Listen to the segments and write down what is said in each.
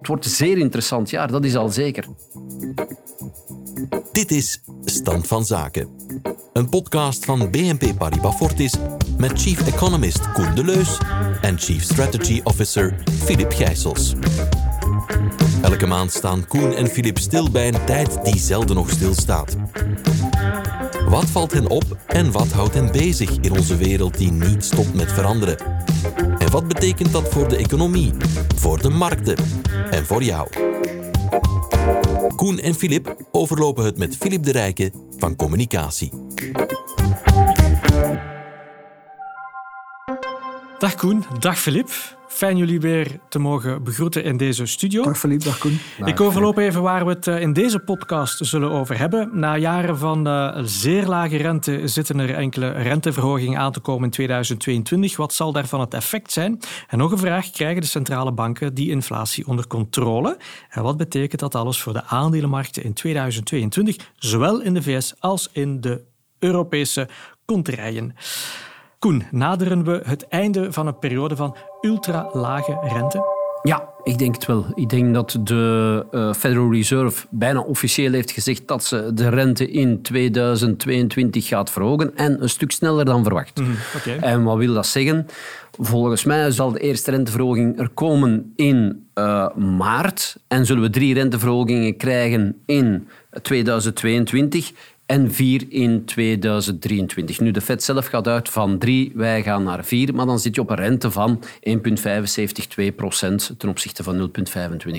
Het wordt een zeer interessant jaar, dat is al zeker. Dit is Stand van Zaken. Een podcast van BNP Paribas Fortis met Chief Economist Koen Deleus en Chief Strategy Officer Filip Gijsels. Elke maand staan Koen en Filip stil bij een tijd die zelden nog stilstaat. Wat valt hen op en wat houdt hen bezig in onze wereld die niet stopt met veranderen? En wat betekent dat voor de economie, voor de markten en voor jou? Koen en Filip overlopen het met Filip de Rijke van Communicatie. Dag Koen, dag Filip. Fijn jullie weer te mogen begroeten in deze studio. Dag Philippe, dag Koen. Ik overloop even waar we het eh, in deze podcast zullen over hebben. Na jaren van uh, zeer lage rente zitten er enkele renteverhogingen aan te komen in 2022. Wat zal daarvan het effect zijn? En nog een vraag, krijgen de centrale banken die inflatie onder controle? En wat betekent dat alles voor de aandelenmarkten in 2022, zowel in de VS als in de Europese kontrijen? Koen, naderen we het einde van een periode van ultra-lage rente? Ja, ik denk het wel. Ik denk dat de uh, Federal Reserve bijna officieel heeft gezegd dat ze de rente in 2022 gaat verhogen en een stuk sneller dan verwacht. Mm, okay. En wat wil dat zeggen? Volgens mij zal de eerste renteverhoging er komen in uh, maart en zullen we drie renteverhogingen krijgen in 2022 en 4 in 2023. Nu, de Fed zelf gaat uit van 3, wij gaan naar 4, maar dan zit je op een rente van 1,752 procent ten opzichte van 0,25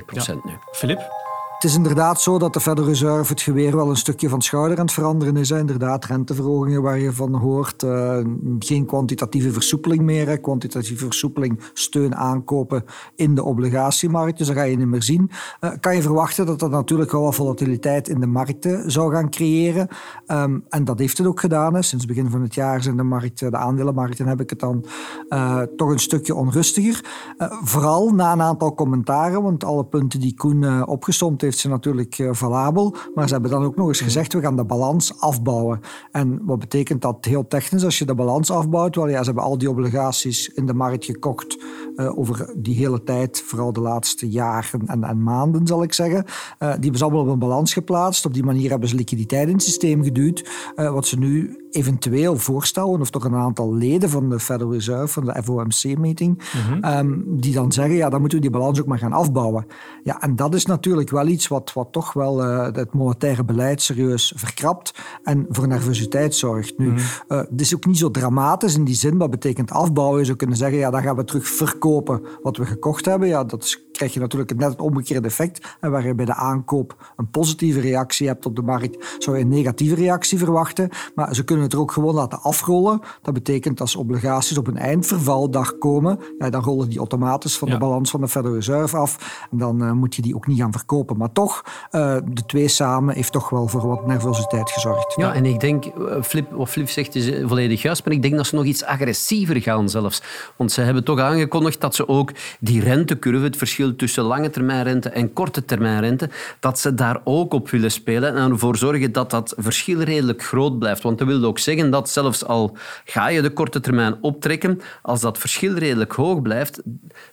procent ja. nu. Filip? Het is inderdaad zo dat de Federal Reserve het geweer wel een stukje van schouder aan het veranderen is. Inderdaad, renteverhogingen waar je van hoort. Uh, geen kwantitatieve versoepeling meer. Kwantitatieve versoepeling, steun aankopen in de obligatiemarkt. Dus dat ga je niet meer zien. Uh, kan je verwachten dat dat natuurlijk wel wat volatiliteit in de markten zou gaan creëren. Um, en dat heeft het ook gedaan. Sinds begin van het jaar zijn de, markten, de aandelenmarkten, heb ik het dan, uh, toch een stukje onrustiger. vooral na een aantal commentaren, want alle punten die Koen opgesomd heeft heeft ze natuurlijk uh, valabel. Maar ze hebben dan ook nog eens gezegd, we gaan de balans afbouwen. En wat betekent dat heel technisch? Als je de balans afbouwt, wel ja, ze hebben al die obligaties in de markt gekocht uh, over die hele tijd, vooral de laatste jaren en, en maanden, zal ik zeggen. Uh, die hebben ze allemaal op een balans geplaatst. Op die manier hebben ze liquiditeit in het systeem geduwd. wat ze nu eventueel voorstellen, of toch een aantal leden van de Federal Reserve, van de FOMC-meeting, mm -hmm. um, die dan zeggen, ja, dan moeten we die balans ook maar gaan afbouwen. Ja, en dat is natuurlijk wel iets wat, wat toch wel uh, het monetaire beleid serieus verkrapt en voor nervositeit zorgt. Nu, mm -hmm. uh, het is ook niet zo dramatisch in die zin, wat betekent afbouwen? Je zou kunnen zeggen, ja, dan gaan we terug verkopen wat we gekocht hebben. Ja, dat krijg je natuurlijk net het omgekeerde effect. En waar je bij de aankoop een positieve reactie hebt op de markt, zou je een negatieve reactie verwachten. Maar ze kunnen het er ook gewoon laten afrollen. Dat betekent als obligaties op een eindvervaldag komen, ja, dan rollen die automatisch van de balans van de Federal Reserve af. En dan uh, moet je die ook niet gaan verkopen. Maar toch, uh, de twee samen heeft toch wel voor wat nervositeit gezorgd. Ja, en ik denk, uh, Flip, wat Flip zegt is volledig juist, maar ik denk dat ze nog iets agressiever gaan zelfs. Want ze hebben toch aangekondigd dat ze ook die rentecurve, het verschil tussen lange termijn rente en korte termijn rente, dat ze daar ook op willen spelen en ervoor zorgen dat dat verschil redelijk groot blijft. Want dat wil ook zeggen dat zelfs al ga je de korte termijn optrekken, als dat verschil redelijk hoog blijft,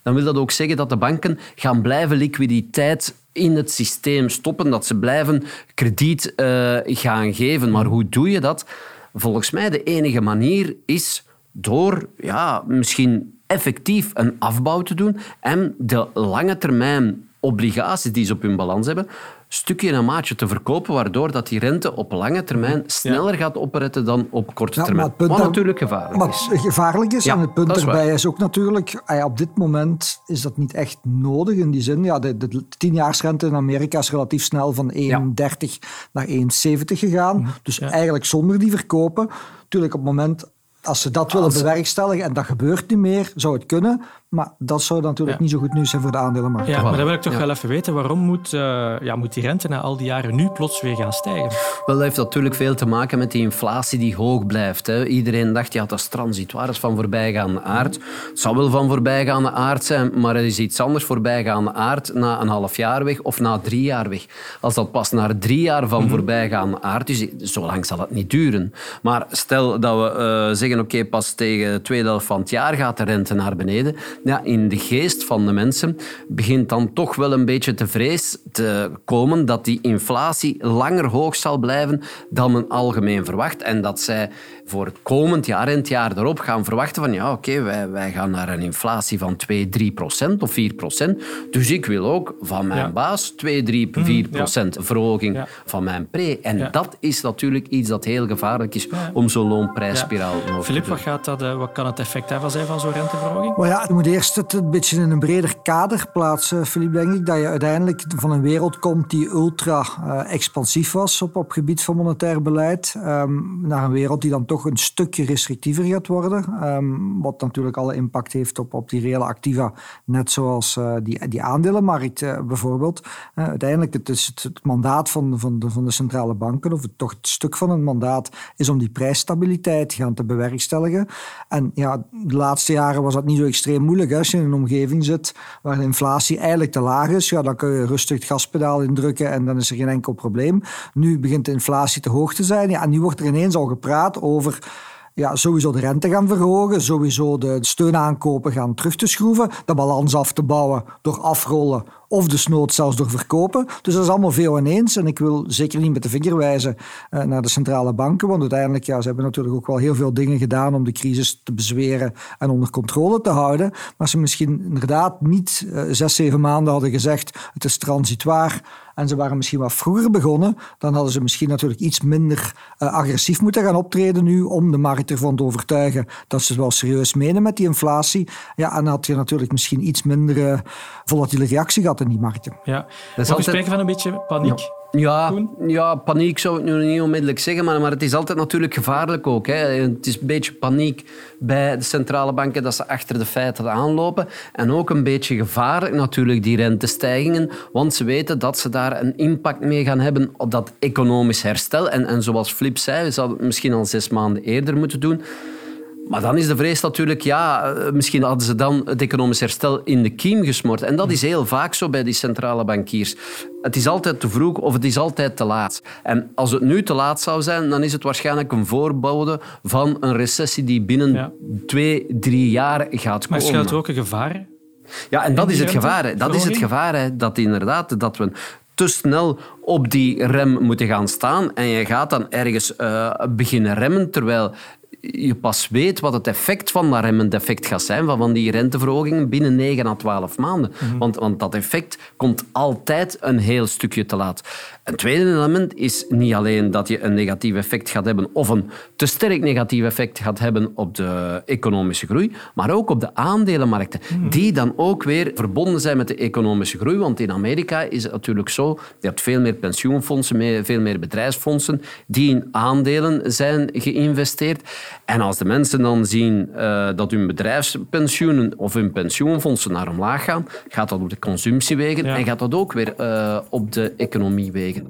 dan wil dat ook zeggen dat de banken gaan blijven liquiditeit in het systeem stoppen, dat ze blijven krediet uh, gaan geven. Maar hoe doe je dat? Volgens mij de enige manier is door ja, misschien effectief een afbouw te doen en de lange termijn obligaties die ze op hun balans hebben, stukje en maatje te verkopen, waardoor dat die rente op lange termijn sneller gaat opretten dan op korte termijn. Wat dat, natuurlijk gevaarlijk wat is. gevaarlijk is. Ja, en het punt erbij is, is, ook natuurlijk, ah op dit moment is dat niet echt nodig in die zin. Ja, de, de tienjaarsrente in Amerika is relatief snel van 1,30 ja. naar 1,70 gegaan. Mhm. Dus eigenlijk zonder die verkopen. Natuurlijk op het moment als ze dat willen als... bewerkstelligen, en dat gebeurt niet meer, zou het kunnen. Maar dat zou natuurlijk ja. niet zo goed nieuws zijn voor de aandelenmarkt. Ja, maar dan wil ik toch ja. wel even weten, waarom moet, uh, ja, moet die rente na al die jaren nu plots weer gaan stijgen? Wel, dat heeft natuurlijk veel te maken met die inflatie die hoog blijft. Hè. Iedereen dacht, ja, dat is transitoir, dat is van voorbijgaande aard. Het zou wel van voorbijgaande aard zijn, maar er is iets anders voorbijgaande aard na een half jaar weg of na drie jaar weg. Als dat pas na drie jaar van mm -hmm. voorbijgaande aard is, zo lang zal het niet duren. Maar stel dat we uh, zeggen, oké, okay, pas tegen de tweede helft van het jaar gaat de rente naar beneden ja, in de geest van de mensen begint dan toch wel een beetje te vrees te komen dat die inflatie langer hoog zal blijven dan men algemeen verwacht. En dat zij voor het komend jaar en het jaar erop gaan verwachten van ja, oké, wij, wij gaan naar een inflatie van 2, 3 procent of 4 procent. Dus ik wil ook van mijn baas 2, 3, 4 procent verhoging van mijn pre. En dat is natuurlijk iets dat heel gevaarlijk is om zo'n loonprijsspiraal ja. Filip, wat, gaat dat, eh, wat kan het effect hebben zijn van zo'n renteverhoging? Maar ja, je moet eerst het een beetje in een breder kader plaatsen, Filip, denk ik. Dat je uiteindelijk van een wereld komt die ultra uh, expansief was op, op gebied van monetair beleid, um, naar een wereld die dan toch een stukje restrictiever gaat worden. Um, wat natuurlijk alle impact heeft op, op die reële activa, net zoals uh, die, die aandelenmarkt uh, bijvoorbeeld. uiteindelijk het is het, mandaat van, van, de, van de centrale banken, of het, toch het stuk van het mandaat, is om die prijsstabiliteit gaan te bewerkstelligen. En ja, de laatste jaren was dat niet zo extreem moeilijk. Hè? Als je in een omgeving zit waar de inflatie eigenlijk te laag is, ja, dan kun je rustig het gaspedaal indrukken en dan is er geen enkel probleem. Nu begint de inflatie te hoog te zijn. Ja, en nu wordt er ineens al gepraat over ja, sowieso de rente gaan verhogen, sowieso de steunaankopen gaan terug te schroeven, de balans af te bouwen door afrollen of desnoods zelfs door verkopen. Dus dat is allemaal veel ineens. En ik wil zeker niet met de vinger wijzen uh, naar de centrale banken, want uiteindelijk ja, ze hebben natuurlijk ook wel heel veel dingen gedaan om de crisis te bezweren en onder controle te houden. Maar ze misschien inderdaad niet uh, zes, zeven maanden hadden gezegd het is transitoir en ze waren misschien wat vroeger begonnen, dan hadden ze misschien natuurlijk iets minder uh, agressief moeten gaan optreden nu om de markt ervan te overtuigen dat ze het wel serieus menen met die inflatie. Ja, en had je natuurlijk misschien iets minder volatiele reactie gehad in die markten. Ja, we altijd... spreken van een beetje paniek. Ja. Ja, ja, paniek zou ik nu niet onmiddellijk zeggen, maar, maar het is altijd natuurlijk gevaarlijk ook. Hè. Het is een beetje paniek bij de centrale banken dat ze achter de feiten aanlopen. En ook een beetje gevaarlijk natuurlijk, die rentestijgingen, want ze weten dat ze daar een impact mee gaan hebben op dat economisch herstel. En, en zoals Flip zei, we zouden het misschien al zes maanden eerder moeten doen. Maar dan is de vrees natuurlijk, ja, eh, misschien hadden ze dan het economisch herstel in de kiem gesmoord. En dat is heel vaak zo bij die centrale bankiers. Het is altijd te vroeg of het is altijd te laat. En als het nu te laat zou zijn, dan is het waarschijnlijk een voorbode van een recessie die binnen twee, drie jaar gaat komen. Maar schuilt er ook een gevaar? Ja, en dat is het gevaar. Dat is het gevaar, dat inderdaad, dat we te snel op die rem moeten gaan staan en je gaat dan ergens uh, beginnen remmen, terwijl je pas weet wat het effect van dat remmend effect gaat zijn, van die renteverhogingen binnen 9 à 12 maanden. Mhm. want, want dat effect komt altijd een heel stukje te laat. Een tweede element is niet alleen dat je een negatief effect gaat hebben of een te sterk negatief effect gaat hebben op de economische groei, maar ook op de aandelenmarkten, mhm. die dan ook weer verbonden zijn met de economische groei. Want in Amerika is het natuurlijk zo, je hebt veel meer pensioenfondsen, veel meer bedrijfsfondsen die in aandelen zijn geïnvesteerd. En als de mensen dan zien uh, dat hun bedrijfspensioenen of hun pensioenfondsen naar omlaag gaan, gaat dat op de consumptie wegen en gaat dat ook weer uh, op de economie wegen.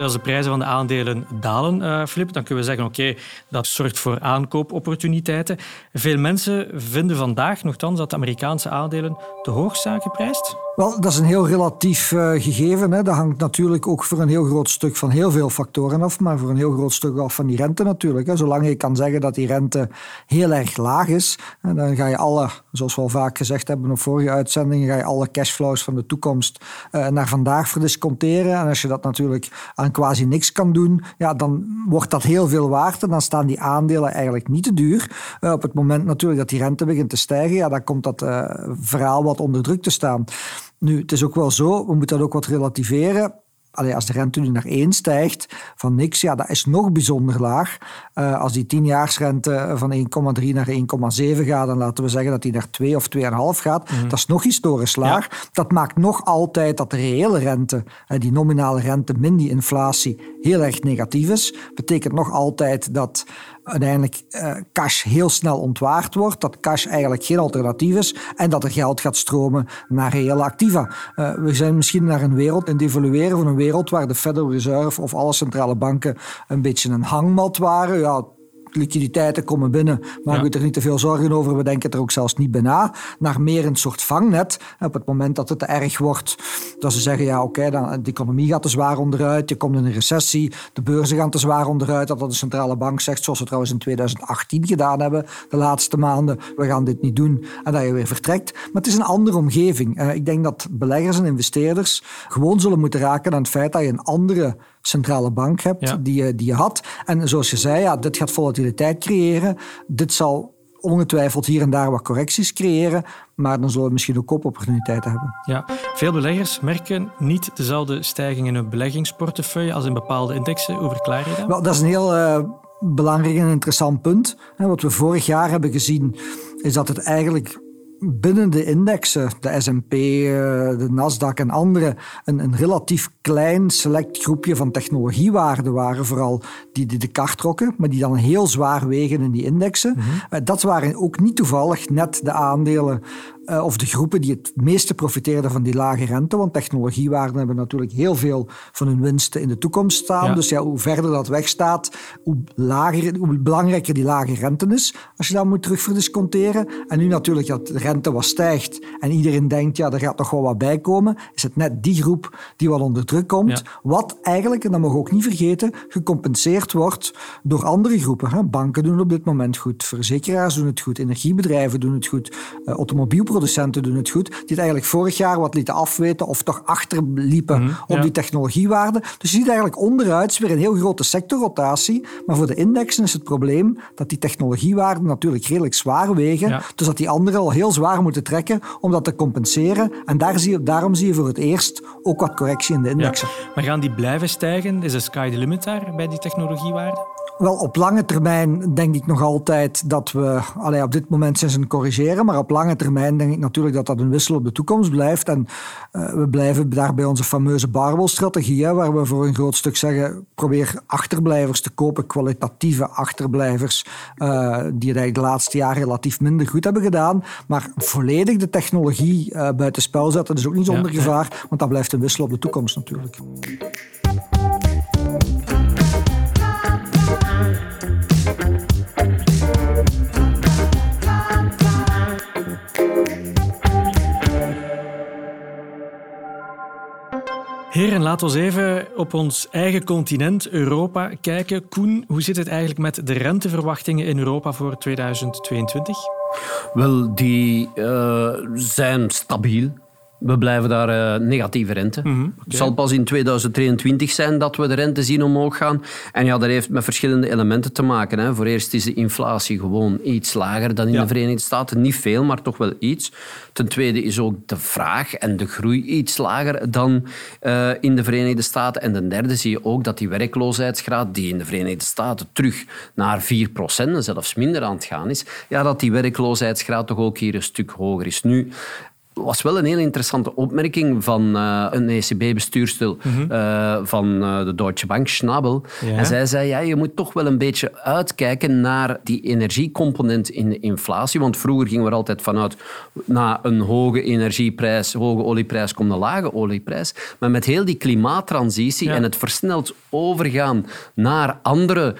Als de prijzen van de aandelen dalen, uh, Flip, dan kunnen we zeggen oké, dat zorgt voor aankoopopportuniteiten. Veel mensen vinden vandaag nogthans dat de Amerikaanse aandelen te hoog zijn geprijsd. Wel, dat is een heel relatief uh, gegeven. Hè. Dat hangt natuurlijk ook voor een heel groot stuk van heel veel factoren af, maar voor een heel groot stuk af van die rente natuurlijk. Hè. Zolang je kan zeggen dat die rente heel erg laag is, dan ga je alle, zoals we al vaak gezegd hebben op vorige uitzendingen, ga je alle cashflows van de toekomst uh, naar vandaag verdisconteren. En als je dat natuurlijk aan quasi niks kan doen, ja, dan wordt dat heel veel waard en dan staan die aandelen eigenlijk niet te duur. Uh, op het moment natuurlijk dat die rente begint te stijgen, ja, dan komt dat verhaal wat onder druk te staan. Nu, het is ook wel zo, we moeten dat ook wat relativeren. Allee, als de rente nu naar 1 stijgt van niks, ja, dat is nog bijzonder laag. Uh, als die 10-jaarsrente van 1,3 naar 1,7 gaat, dan laten we zeggen dat die naar 2 of 2,5 gaat. Mm Dat is nog historisch laag. Ja. Dat maakt nog altijd dat de reële rente, die nominale rente min die inflatie, heel erg negatief is. Betekent nog altijd dat uiteindelijk uh, cash heel snel ontwaard wordt, dat cash eigenlijk geen alternatief is en dat er geld gaat stromen naar reële activa. Uh, we zijn misschien naar een wereld in evolueren van een wereld waar de Federal Reserve of alle centrale banken een beetje een hangmat waren. Ja, liquiditeiten komen binnen. Ja. u er niet te veel zorgen over. We denken er ook zelfs niet bij na. Naar meer een soort vangnet. Op het moment dat het te erg wordt, dat ze zeggen, ja oké, dan de economie gaat te zwaar onderuit. Je komt in een recessie. De beurzen gaan te zwaar onderuit. Dat de centrale bank zegt, zoals we trouwens in 2018 gedaan hebben, de laatste maanden. We gaan dit niet doen. En dat je weer vertrekt. Maar het is een andere omgeving. Uh, ik denk dat beleggers en investeerders gewoon zullen moeten raken aan het feit dat je een andere centrale bank hebt die, je, die je had. En zoals je zei, ja, dit gaat volatiliteit creëren. Dit zal ongetwijfeld hier en daar wat correcties creëren, maar dan zullen we misschien ook koopopportuniteiten hebben. Ja, veel beleggers merken niet dezelfde stijging in hun beleggingsportefeuille als in bepaalde indexen. Hoe verklaar je dat? Wel, dat is een heel uh, belangrijk en interessant punt. Wat we vorig jaar hebben gezien, is dat het eigenlijk binnen de indexen, de S&P, eh, de Nasdaq en andere, een, een, relatief klein select groepje van technologiewaarden waren vooral die, die de kar trokken, maar die dan heel zwaar wegen in die indexen. Mm Dat waren ook niet toevallig net de aandelen uh, of de groepen die het meeste profiteerden van die lage rente. Want technologiewaarden hebben natuurlijk heel veel van hun winsten in de toekomst staan. Dus ja, hoe verder dat wegstaat, hoe, lager, hoe belangrijker die lage rente is. Als je dat moet terugverdisconteren. En nu natuurlijk dat de rente wat stijgt en iedereen denkt, ja, er gaat nog wel wat bij komen. Is het net die groep die wat onder druk komt. Wat eigenlijk, en dat mag ook niet vergeten, gecompenseerd wordt door andere groepen. Hè. Banken doen het op dit moment goed. Verzekeraars doen het goed. Energiebedrijven doen het goed. Uh, automobielproducenten producenten doen het goed, die het eigenlijk vorig jaar wat lieten afweten of toch achterliepen mm, op die technologiewaarden. Dus je ziet eigenlijk onderuit weer een heel grote sectorrotatie. Maar voor de indexen is het probleem dat die technologiewaarden natuurlijk redelijk zwaar wegen. Dus dat die anderen al heel zwaar moeten trekken om dat te compenseren. En daar zie je, daarom zie je voor het eerst ook wat correctie in de indexen. Maar gaan die blijven stijgen? Is de sky the limit daar bij die technologiewaarden? Wel, op lange termijn denk ik nog altijd dat we, allee, op dit moment zijn ze een corrigeren, maar op lange termijn denk ik natuurlijk dat dat een wissel op de toekomst blijft. En uh, we blijven daar bij onze fameuze barbelstrategie, waar we voor een groot stuk zeggen, probeer achterblijvers te kopen, kwalitatieve achterblijvers, uh, die het de laatste jaren relatief minder goed hebben gedaan. Maar volledig de technologie uh, buiten spel zetten, is ook niet zonder gevaar, want dat blijft een wissel op de toekomst natuurlijk. Heren, laten we even op ons eigen continent, Europa, kijken. Koen, hoe zit het eigenlijk met de renteverwachtingen in Europa voor 2022? Wel, die uh, zijn stabiel. We blijven daar uh, negatieve rente. Mm Het zal pas in 2023 zijn dat we de rente zien omhoog gaan. En ja, dat heeft met verschillende elementen te maken. Hè. Voor eerst is de inflatie gewoon iets lager dan in de Verenigde Staten. Niet veel, maar toch wel iets. Ten tweede is ook de vraag en de groei iets lager dan uh, in de Verenigde Staten. En ten derde zie je ook dat die werkloosheidsgraad, die in de Verenigde Staten terug naar 4% en zelfs minder aan het gaan is, ja, dat die werkloosheidsgraad toch ook hier een stuk hoger is. Nu, was wel een heel interessante opmerking van uh, een ECB-bestuurstel mm uh, van uh, de Deutsche Bank, Schnabel. Ja. En zij zei, ja, je moet toch wel een beetje uitkijken naar die energiecomponent in de inflatie. Want vroeger gingen we er altijd vanuit, na een hoge energieprijs, hoge olieprijs, komt een lage olieprijs. Maar met heel die klimaattransitie ja. en het versneld overgaan naar andere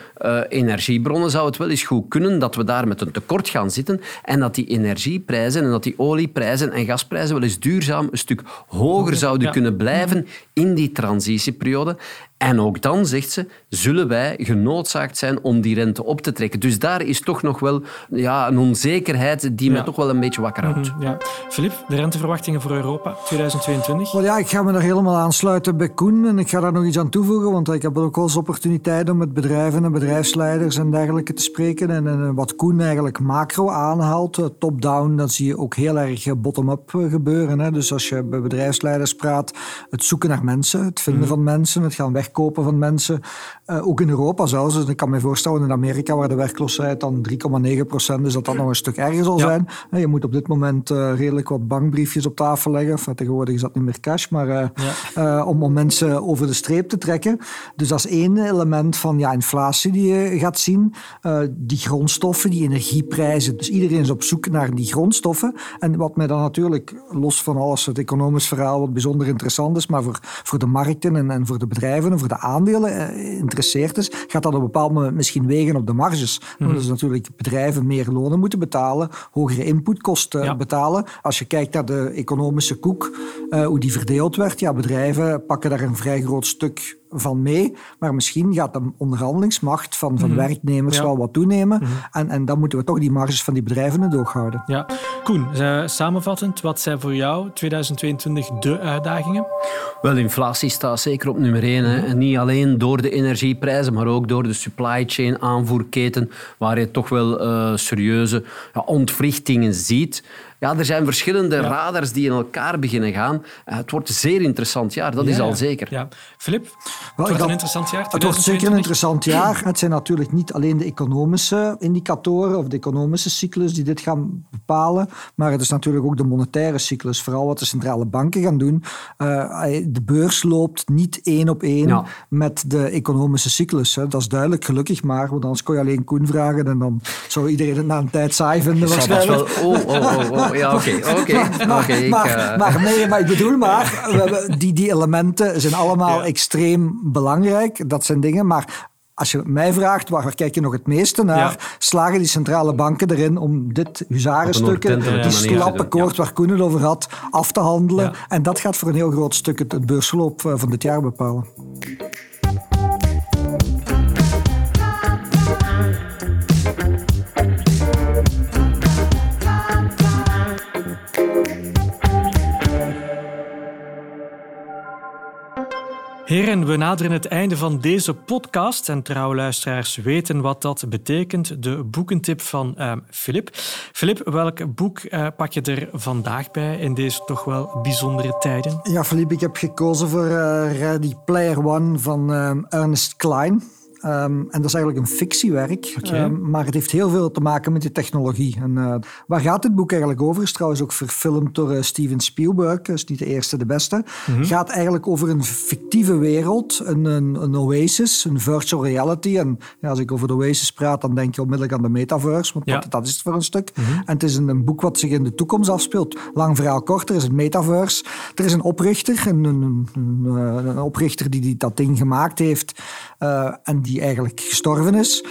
energiebronnen, zou het wel eens goed kunnen dat we daar met een tekort gaan zitten en dat die energieprijzen en dat die olieprijzen en gas gasprijzen wel eens duurzaam een stuk hoger zouden kunnen blijven in die transitieperiode. En ook dan, zegt ze, zullen wij genoodzaakt zijn om die rente op te trekken. Dus daar is toch nog wel ja, een onzekerheid die me toch wel een beetje wakker houdt. Mhm, ja. Filip, de renteverwachtingen voor Europa 2022? Well, ja, ik ga me daar helemaal aansluiten bij Koen. En ik ga daar nog iets aan toevoegen, want ik heb ook wel eens opportuniteiten om met bedrijven en bedrijfsleiders en dergelijke te spreken. En, en wat Koen eigenlijk macro aanhaalt, eh, top-down, dat zie je ook heel erg eh, bottom-up eh, gebeuren. Hè. Dus als je bij bedrijfsleiders praat, het zoeken naar mensen, het vinden mhm. van mensen, het gaan weg kopen van mensen. Uh, ook in Europa zelfs. Dus ik kan me voorstellen in Amerika, waar de werkloosheid dan 3,9 procent is, dat dat nog een stuk erger zal zijn. je moet op dit moment uh, redelijk wat bankbriefjes op tafel leggen. Enfin, tegenwoordig is dat niet meer cash, maar ja. om, om mensen over de streep te trekken. Dus dat is één element van ja, inflatie die je gaat zien. die grondstoffen, die energieprijzen. Dus iedereen is op zoek naar die grondstoffen. En wat mij dan natuurlijk, los van alles het economisch verhaal, wat bijzonder interessant is, maar voor, voor de markten en, en voor de bedrijven en voor de aandelen interessant geïnteresseerd is, gaat dat op een bepaald moment misschien wegen op de marges. Mm Dus natuurlijk bedrijven meer lonen moeten betalen, hogere inputkosten betalen. Als je kijkt naar de economische koek, uh, hoe die verdeeld werd, ja, bedrijven pakken daar een vrij groot stuk van mee. Maar misschien gaat de onderhandelingsmacht van, van mhm. werknemers wel wat toenemen. Mhm. en, en dan moeten we toch die marges van die bedrijven in het oog houden. Ja. Koen, uh, samenvattend, wat zijn voor jou 2022 de uitdagingen? Wel, inflatie staat zeker op nummer één. Hè. En niet alleen door de energieprijzen, maar ook door de supply chain aanvoerketen, waar je toch wel uh, serieuze ja, ontwrichtingen ziet. Ja, er zijn verschillende radars die in elkaar beginnen gaan. Eh, het wordt een zeer interessant jaar, dat is al zeker. Ja. Filip, het wordt een interessant jaar? Het wordt zeker een interessant jaar. Het zijn natuurlijk niet alleen de economische indicatoren of de economische cyclus die dit gaan bepalen, maar het is natuurlijk ook de monetaire cyclus. Vooral wat de centrale banken gaan doen. Uh, de beurs loopt niet één op één met de economische cyclus. Hè. Dat is duidelijk, gelukkig maar, want anders kon je alleen Koen vragen en dan zou iedereen het na een tijd saai vinden. Wel, oh, oh, oh, oh ja, oké. oké, maar, eh, maar, nee, maar ik bedoel maar, die, die elementen zijn allemaal extreem belangrijk. Dat zijn dingen, maar als je mij vraagt, waar kijk je nog het meeste naar, slagen die centrale banken erin om dit huzarenstukken, die slappe koord waar Koen het over had, af te handelen. En dat gaat voor een heel groot stuk het, het beursloop eh, van dit jaar bepalen. Heren, we naderen het einde van deze podcast. En trouwe luisteraars weten wat dat betekent. De boekentip van uh, Filip. Filip, welk boek uh, pak je er vandaag bij in deze toch wel bijzondere tijden? Ja, Filip, ik heb gekozen voor uh, Ready Player One van Ernest Klein. Ehm, en dat is eigenlijk een fictiewerk, ehm, maar het heeft heel veel te maken met de technologie. En, uh, waar gaat dit boek eigenlijk over? Is trouwens ook verfilmd door uh, Steven Spielberg, is niet de eerste, de beste. Mm Gaat eigenlijk over een fictieve wereld, een, een, een, oasis, een virtual reality. En ja, als ik over de oasis praat, dan denk je onmiddellijk aan de metaverse, want dat, dat, is het voor een stuk. Mhm. En het is een, een, boek wat zich in de toekomst afspeelt. Lang verhaal kort, er is een metaverse. Er is een oprichter, een, een, een oprichter die, die dat ding gemaakt heeft. Uh, en die eigenlijk gestorven is.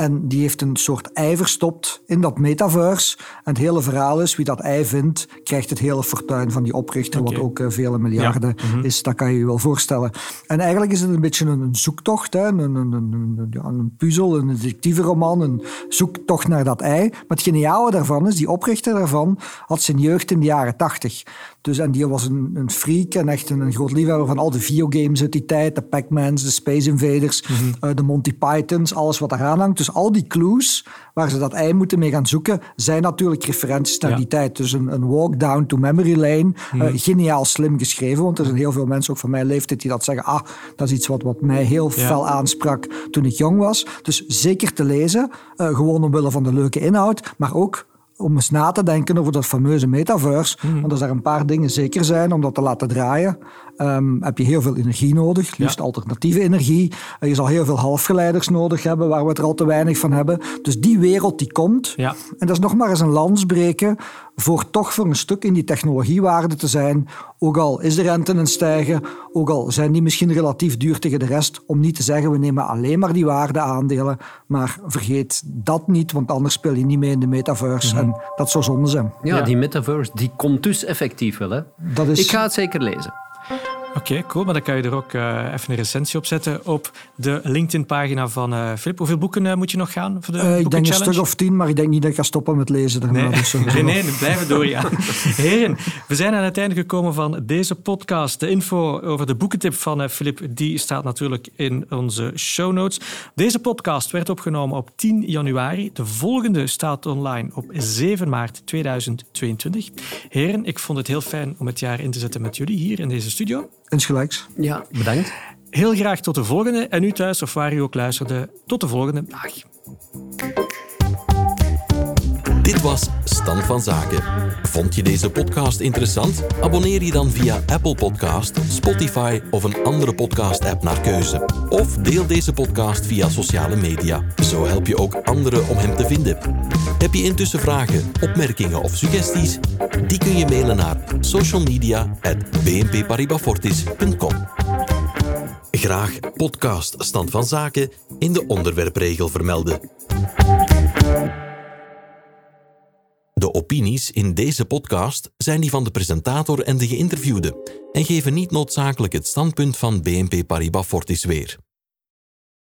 En die heeft een soort ei verstopt in dat metaverse. En het hele verhaal is, wie dat ei vindt, krijgt het hele fortuin van die oprichter, wat ook uh, vele miljarden mhm. is. Dat kan je je wel voorstellen. En eigenlijk is het een beetje een, zoektocht, hè? Een, een, een, een, puzzel, een detectiveroman, een zoektocht naar dat ei. Maar het geniale daarvan is, die oprichter daarvan had zijn jeugd in de jaren tachtig. Dus, en die was een, een freak en echt een, groot liefhebber van al de videogames uit die tijd. De Pac-Mans, de Space Invaders, mhm. eh, de Monty Pythons, alles wat eraan hangt. Dus al die clues waar ze dat ei moeten mee gaan zoeken, zijn natuurlijk referenties naar die tijd. Dus een, een, walk down to memory lane. Mhm. Eh, geniaal slim geschreven, want er zijn heel veel mensen, ook van mijn leeftijd, die dat zeggen. Ah, dat is iets wat, wat mij heel fel aansprak toen ik jong was. Dus zeker te lezen, uh, gewoon omwille van de leuke inhoud, maar ook om eens na te denken over dat fameuze metaverse. Mhm. Want als er een paar dingen zeker zijn om dat te laten draaien, um, heb je heel veel energie nodig, liefst alternatieve energie. Uh, je zal heel veel halfgeleiders nodig hebben, waar we het er al te weinig van hebben. Dus die wereld die komt. Ja. En dat is nog maar eens een landsbreken voor toch voor een stuk in die technologiewaarde te zijn. Ook al is de rente een stijgen, ook al zijn die misschien relatief duur tegen de rest, om niet te zeggen we nemen alleen maar die waardeaandelen. Maar vergeet dat niet, want anders speel je niet mee in de metaverse. Mhm. Dat zou zonde zijn. Ja, die metaverse die komt dus effectief wel. Hè? Dat is... Ik ga het zeker lezen. Oké, cool. Maar dan kan je er ook uh, even een recensie op zetten op de LinkedIn-pagina van uh, Filip. Hoeveel boeken uh, moet je nog gaan voor de uh, Ik denk een stuk of tien, maar ik denk niet dat ik ga stoppen met lezen. Daarna, nee. Dus, nee, nee, blijven doorgaan. Heren, we zijn aan het einde gekomen van deze podcast. De info over de boekentip van Filip, die staat natuurlijk in onze show notes. Deze podcast werd opgenomen op 10 januari. De volgende staat online op 7 maart 2022. Heren, ik vond het heel fijn om het jaar in te zetten met jullie hier in deze studio. Insgelijks. Ja, bedankt. Heel graag tot de volgende. En u thuis of waar u ook luisterde, tot de volgende dag. Dit was Stand van Zaken. Vond je deze podcast interessant? Abonneer je dan via Apple Podcast, Spotify of een andere podcast-app naar keuze. Of deel deze podcast via sociale media. Zo help je ook anderen om hem te vinden. Heb je intussen vragen, opmerkingen of suggesties? Die kun je mailen naar socialmedia.bnpparibafortis.com. Graag podcast Stand van Zaken in de onderwerpregel vermelden. De opinies in deze podcast zijn die van de presentator en de geïnterviewde en geven niet noodzakelijk het standpunt van BNP Paribas Fortis weer.